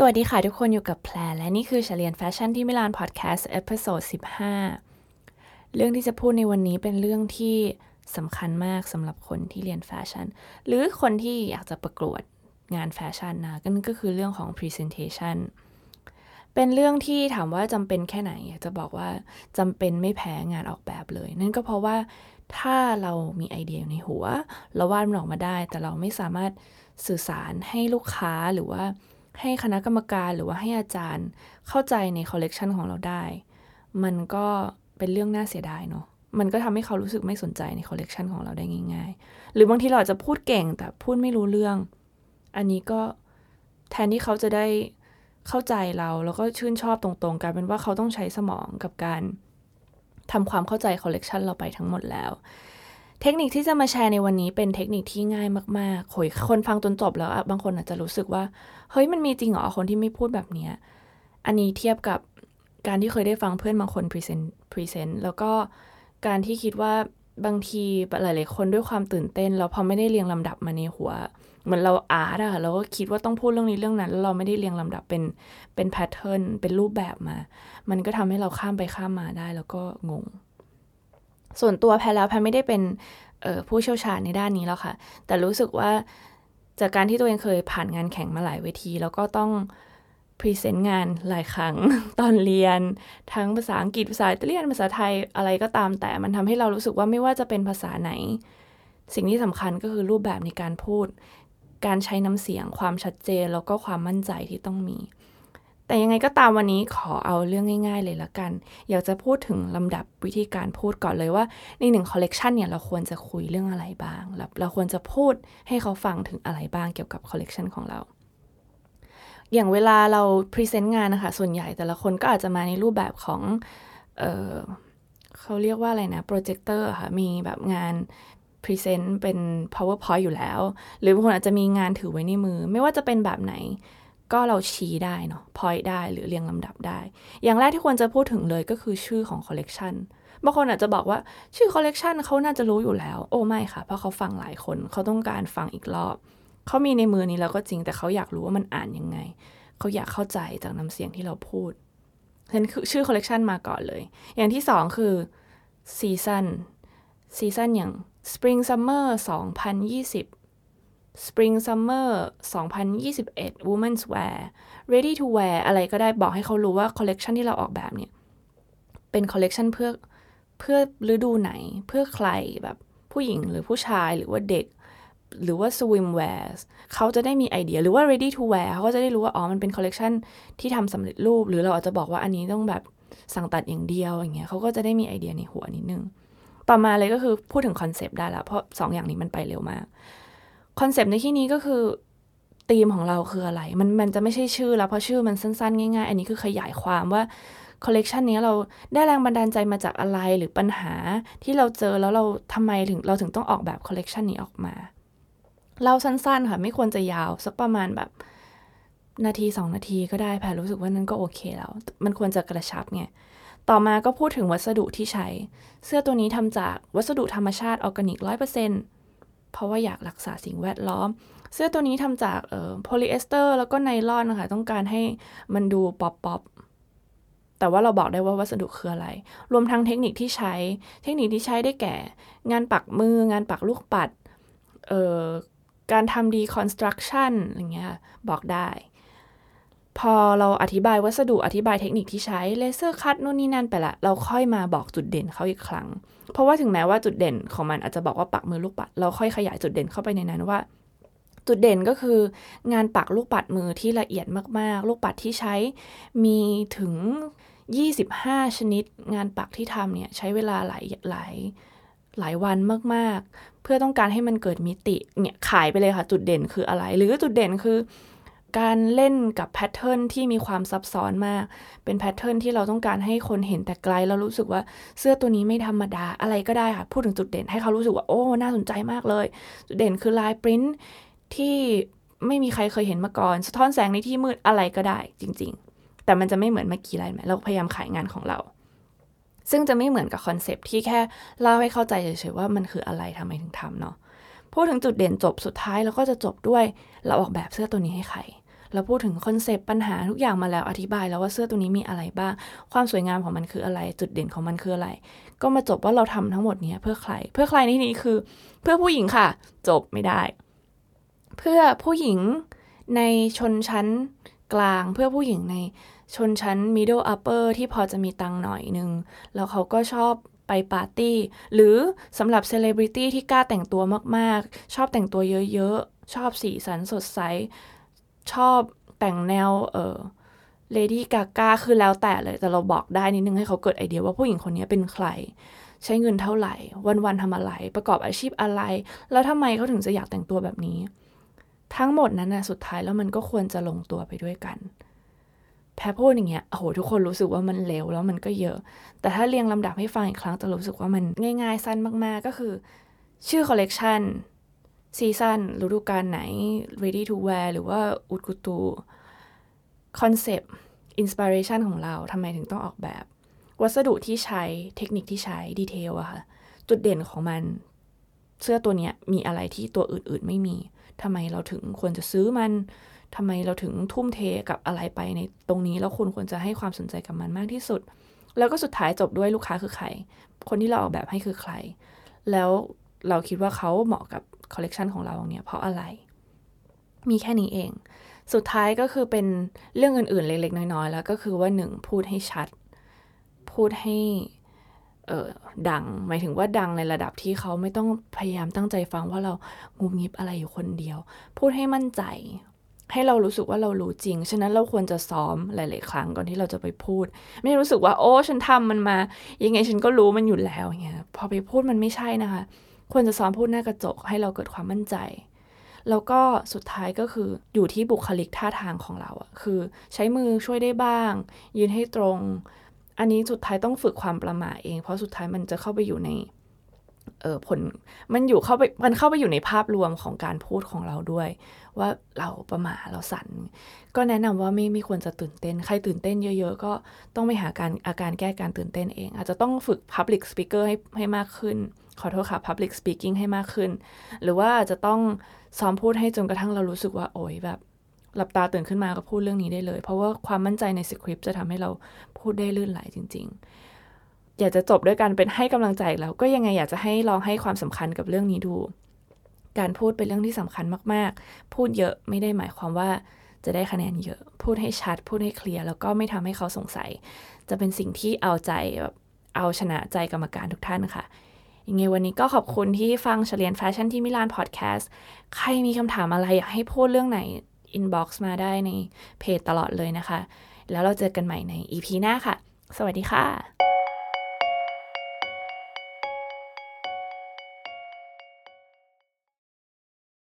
สวัสดีค่ะทุกคนอยู่กับแพรและนี่คือเรียนแฟชั่นที่มิลาน podcast episode 15 เรื่องที่จะพูดในวันนี้เป็นเรื่องที่สำคัญมากสำหรับคนที่เรียนแฟชั่น หรือคนที่อยากจะประกวดงานแฟชั่นนะนั่นก็คือเรื่องของ Presentation เป็นเรื่องที่ถามว่าจำเป็นแค่ไหนจะบอกว่าจำเป็นไม่แพ้งานออกแบบเลย นั่นก็เพราะว่าถ้าเรามีไอเดียในหัวเราวาดมันออกมาได้ แต่เราไม่สามารถสื่อสารให้ลูกค้าหรือว่า ให้คณะกรรมการหรือว่าให้อาจารย์เข้าใจในคอลเลกชันของเราได้ มันก็เป็นเรื่องน่าเสียดายเนาะมันก็ทำให้เขารู้สึกไม่สนใจในคอลเลกชันของเราได้ง่ายๆ หรือบางทีเราจะพูดเก่งแต่พูดไม่รู้เรื่อง อันนี้ก็แทนที่เขาจะได้เข้าใจเราแล้วก็ชื่นชอบตรงๆกลายเป็นว่าเขาต้องใช้สมองกับการทำความเข้าใจคอลเลกชันเราไปทั้งหมดแล้ว เทคนิคที่จะมาแชร์ในวันนี้เป็นเทคนิคที่ง่ายมากๆโยคนฟังจนจบแล้วบางคนอาจจะรู้สึกว่า เฮ้ยมันมีจริงเหรอคนที่ไม่พูดแบบนี้อันนี้เทียบกับการที่เคยได้ฟังเพื่อนบางคน present present แล้วก็การที่คิดว่าบางทีหลายๆคนด้วยความตื่นเต้น แล้วพอไม่ได้เรียงลำดับมาในหัว เหมือนเรา art อะเราก็คิดว่าต้องพูดเรื่องนี้เรื่องนั้นแล้วเราไม่ได้เรียงลำดับเป็นเป็น pattern เป็นรูปแบบมา มันก็ทำให้เราข้ามไปข้ามมาได้แล้วก็งง ส่วนตัวแพรแล้วแพรไม่ได้เป็นผู้เชี่ยวชาญในด้านนี้แล้วค่ะ แต่รู้สึกว่าจากการที่ตัวเองเคยผ่านงานแข่งมาหลายเวที แล้วก็ต้องพรีเซนต์งานหลายครั้งตอนเรียน ทั้งภาษาอังกฤษภาษาอิตาเลียนภาษาไทยอะไรก็ตาม แต่มันทำให้เรารู้สึกว่าไม่ว่าจะเป็นภาษาไหน สิ่งที่สำคัญก็คือรูปแบบในการพูด การใช้น้ำเสียงความชัดเจนแล้วก็ความมั่นใจที่ต้องมี แต่ยังไงก็ตามวันนี้ขอเอาเรื่องง่าย ๆ เลยละกัน อยากจะพูดถึงลำดับวิธีการพูดก่อนเลยว่าในหนึ่งคอลเลกชันเนี่ยเราควรจะคุยเรื่องอะไรบ้างเราควรจะพูดให้เขาฟังถึงอะไรบ้างเกี่ยวกับคอลเลกชันของเรา อย่างเวลาเรา present งานนะคะ ส่วนใหญ่แต่ละคนก็อาจจะมาในรูปแบบของเออเขาเรียกว่าอะไรนะโปรเจคเตอร์ค่ะ มีแบบงานพรีเซนต์เป็น powerpoint อยู่แล้ว หรือบางคนอาจจะมีงานถือไว้ในมือ ไม่ว่าจะเป็นแบบไหน ก็เราชี้ได้เนาะพอยได้หรือเรียงลำดับได้ อย่างแรกที่ควรจะพูดถึงเลยก็คือชื่อของคอลเลกชันบางคนอาจจะบอกว่าชื่อคอลเลกชันเขาน่าจะรู้อยู่แล้ว โอ้ไม่ค่ะ เพราะเขาฟังหลายคนเขาต้องการฟังอีกรอบ เขามีในมือนี้แล้วก็จริงแต่เขาอยากรู้ว่ามันอ่านยังไง เขาอยากเข้าใจจากน้ำเสียงที่เราพูดฉะนั้นชื่อคอลเลกชันมาก่อนเลย อย่างที่สองคือ season season อย่าง Spring Summer 2020 Spring Summer 2021 Women's Wear Ready to Wear อะไรก็ได้บอกให้เขารู้ว่าคอลเลกชันที่เราออกแบบเนี่ย เป็นคอลเลกชันเพื่อเพื่อฤดูไหน เพื่อใครแบบผู้หญิงหรือผู้ชายหรือว่าเด็ก หรือว่า swimwear เขาจะได้มีไอเดีย หรือว่า ready to wear เขาก็จะได้รู้ว่า อ๋อ มันเป็นคอลเลกชันที่ทำสำเร็จรูป หรือเราอาจจะบอกว่าอันนี้ต้องแบบสั่งตัดอย่างเดียวอย่างเงี้ยเขาก็จะได้มีไอเดียในหัวนิดนึง ต่อมาเลยก็คือพูดถึงคอนเซปต์ได้แล้วเพราะสองอย่างนี้มันไปเร็วมาก คอนเซปต์ในที่นี้ก็คือธีมของเราคืออะไร มันมันจะไม่ใช่ชื่อแล้วเพราะชื่อมันสั้นๆ ง่ายๆ อันนี้คือขยายความว่าคอลเลกชันนี้เราได้แรงบันดาลใจมาจากอะไรหรือปัญหาที่เราเจอแล้วเราทำไมถึงเราถึงต้องออกแบบคอลเลกชันนี้ออกมาเราสั้นๆ ค่ะ ไม่ควรจะยาวสักประมาณแบบนาทีสองนาทีก็ได้แพรรู้สึกว่านั่นก็โอเคแล้ว มันควรจะกระชับไงต่อมาก็พูดถึงวัสดุที่ใช้ เสื้อตัวนี้ทำจากวัสดุธรรมชาติออร์แกนิกร้อยเปอร์เซ็นต์ เพราะว่าอยากรักษาสิ่งแวดล้อม เสื้อตัวนี้ทำจากเอ่อโพลีเอสเตอร์แล้วก็ไนลอนนะคะต้องการให้มันดูป๊อปป๊อปแต่ว่าเราบอกได้ว่าวัสดุคืออะไร รวมทั้งเทคนิคที่ใช้ เทคนิคที่ใช้ได้แก่ งานปักมือ งานปักลูกปัด เอ่อ การทำ deconstruction อะไรเงี้ย บอกได้ พอเราอธิบายวัสดุอธิบายเทคนิคที่ใช้ laser cut นู่นนี่นั่นไปละ เราค่อยมาบอกจุดเด่นเขาอีกครั้ง เพราะว่าถึงแม้ว่าจุดเด่นของมันอาจจะบอกว่าปักมือลูกปัด เราค่อยขยายจุดเด่นเข้าไปในนั้นว่า จุดเด่นก็คืองานปักลูกปัดมือที่ละเอียดมากๆ ลูกปัดที่ใช้มีถึง 25 ชนิด งานปักที่ทำเนี่ยใช้เวลาหลายหลายหลายวันมากๆ เพื่อต้องการให้มันเกิดมิติเนี่ยขายไปเลยค่ะ จุดเด่นคืออะไร หรือจุดเด่นคือ การเล่นกับ pattern ที่มีความซับซ้อนมาก เป็น pattern ที่เราต้องการให้คนเห็นแต่ไกล แล้วรู้สึกว่าเสื้อตัวนี้ไม่ธรรมดาอะไรก็ได้ค่ะ พูดถึงจุดเด่นให้เขารู้สึกว่าโอ้น่าสนใจมากเลย จุดเด่นคือลายปริ้นที่ไม่มีใครเคยเห็นมาก่อน สะท้อนแสงในที่มืดอะไรก็ได้จริง ๆ แต่มันจะไม่เหมือนเมื่อกี้ไรไหมเราพยายามขายงานของเรา ซึ่งจะไม่เหมือนกับคอนเซปที่แค่เล่าให้เข้าใจเฉยๆว่ามันคืออะไรทำไมถึงทำเนาะ พูดถึงจุดเด่นจบสุดท้ายเราก็จะจบด้วยเราออกแบบเสื้อตัวนี้ให้ใครเราพูดถึงคอนเซปต์ปัญหาทุกอย่างมาแล้วอธิบายแล้วว่าเสื้อตัวนี้มีอะไรบ้าง ความสวยงามของมันคืออะไร จุดเด่นของมันคืออะไร ก็มาจบว่าเราทำทั้งหมดนี้เพื่อใคร เพื่อใครในที่นี้คือ เพื่อผู้หญิงค่ะ จบไม่ได้ เพื่อผู้หญิงในชนชั้นกลางเพื่อผู้หญิงในชนชั้น middle upper ที่พอจะมีตังค์หน่อยนึง แล้วเขาก็ชอบ ไปปาร์ตี้ หรือสำหรับเซเลบริตี้ที่กล้าแต่งตัวมากๆ ชอบแต่งตัวเยอะๆ ชอบสีสันสดใส ชอบแต่งแนวเออเลดี้กากาคือแล้วแต่เลย แต่เราบอกได้นิดนึงให้เขาเกิดไอเดียว่าผู้หญิงคนนี้เป็นใคร ใช้เงินเท่าไหร่ วันๆทำอะไร ประกอบอาชีพอะไร แล้วทำไมเขาถึงจะอยากแต่งตัวแบบนี้ ทั้งหมดนั้นนะสุดท้ายแล้วมันก็ควรจะลงตัวไปด้วยกัน แพรพูดอย่างเงี้ยโอ้โหทุกคนรู้สึกว่ามันเร็วแล้วมันก็เยอะ แต่ถ้าเรียงลำดับให้ฟังอีกครั้งจะรู้สึกว่ามันง่ายๆ สั้นมากๆ ก็คือ ชื่อคอลเลกชัน season ฤดูกาลไหน ready to wear หรือว่า haute couture คอนเซปต์ inspiration ของเราทำไมถึงต้องออกแบบ วัสดุที่ใช้เทคนิคที่ใช้ detail อะค่ะ จุดเด่นของมันเสื้อตัวนี้มีอะไรที่ตัวอื่นๆไม่มีทำไมเราถึงควรจะซื้อมัน ทำไมเราถึงทุ่มเทกับอะไรไปในตรงนี้ แล้วคุณควรจะให้ความสนใจกับมันมากที่สุด แล้วก็สุดท้ายจบด้วยลูกค้าคือใคร คนที่เราออกแบบให้คือใคร แล้วเราคิดว่าเขาเหมาะกับคอลเลกชันของเราเนี่ยเพราะอะไร มีแค่นี้เอง สุดท้ายก็คือเป็นเรื่องอื่น ๆ เล็ก ๆ น้อย ๆ แล้วก็คือว่าหนึ่งพูดให้ชัด พูดให้เออดัง หมายถึงว่าดังในระดับที่เขาไม่ต้องพยายามตั้งใจฟังว่าเรางุบงิบอะไรอยู่คนเดียว พูดให้มั่นใจ ให้เรารู้สึกว่าเรารู้จริง ฉะนั้นเราควรจะซ้อมหลาย ๆ ครั้งก่อนที่เราจะไปพูด ไม่รู้สึกว่าโอ้ฉันทำมันมา ยังไงฉันก็รู้มันอยู่แล้วเงี้ย พอไปพูดมันไม่ใช่นะคะ ควรจะซ้อมพูดหน้ากระจก ให้เราเกิดความมั่นใจ แล้วก็สุดท้ายก็คืออยู่ที่บุคลิกท่าทางของเราอะคือใช้มือช่วยได้บ้าง ยืนให้ตรง อันนี้สุดท้ายต้องฝึกความประมาเอง เพราะสุดท้ายมันจะเข้าไปอยู่ใน เออผลมันอยู่เข้าไปมันเข้าไปอยู่ในภาพรวมของการพูดของเราด้วย ว่าเราประมาเราสั่นก็แนะนำว่าไม่ไม่ควรจะตื่นเต้น ใครตื่นเต้นเยอะ ๆ ก็ต้องไปหาการอาการแก้การตื่นเต้นเอง อาจจะต้องฝึก Public Speaker ให้ให้มากขึ้น ขอโทษค่ะ Public Speaking ให้มากขึ้น หรือว่าจะต้องซ้อมพูดให้จนกระทั่งเรารู้สึกว่าโอยแบบหลับตาตื่นขึ้นมาก็พูดเรื่องนี้ได้เลย เพราะว่าความมั่นใจในสคริปต์จะทำให้เราพูดได้ลื่นไหลจริง ๆ อยากจะจบด้วยการเป็นให้กำลังใจแล้วก็ยังไงอยากจะให้ลองให้ความสำคัญกับเรื่องนี้ดู การพูดเป็นเรื่องที่สำคัญมากๆ พูดเยอะไม่ได้หมายความว่าจะได้คะแนนเยอะ พูดให้ชัด พูดให้เคลียร์แล้วก็ไม่ทำให้เขาสงสัย จะเป็นสิ่งที่เอาใจแบบเอาชนะใจกรรมการทุกท่านค่ะยังไงวันนี้ก็ขอบคุณที่ฟังเรียนแฟชั่นที่มิลานพอดแคสต์ ใครมีคำถามอะไรอยากให้พูดเรื่องไหน inbox มาได้ในเพจตลอดเลยนะคะ แล้วเราเจอกันใหม่ใน EP หน้าค่ะ สวัสดีค่ะ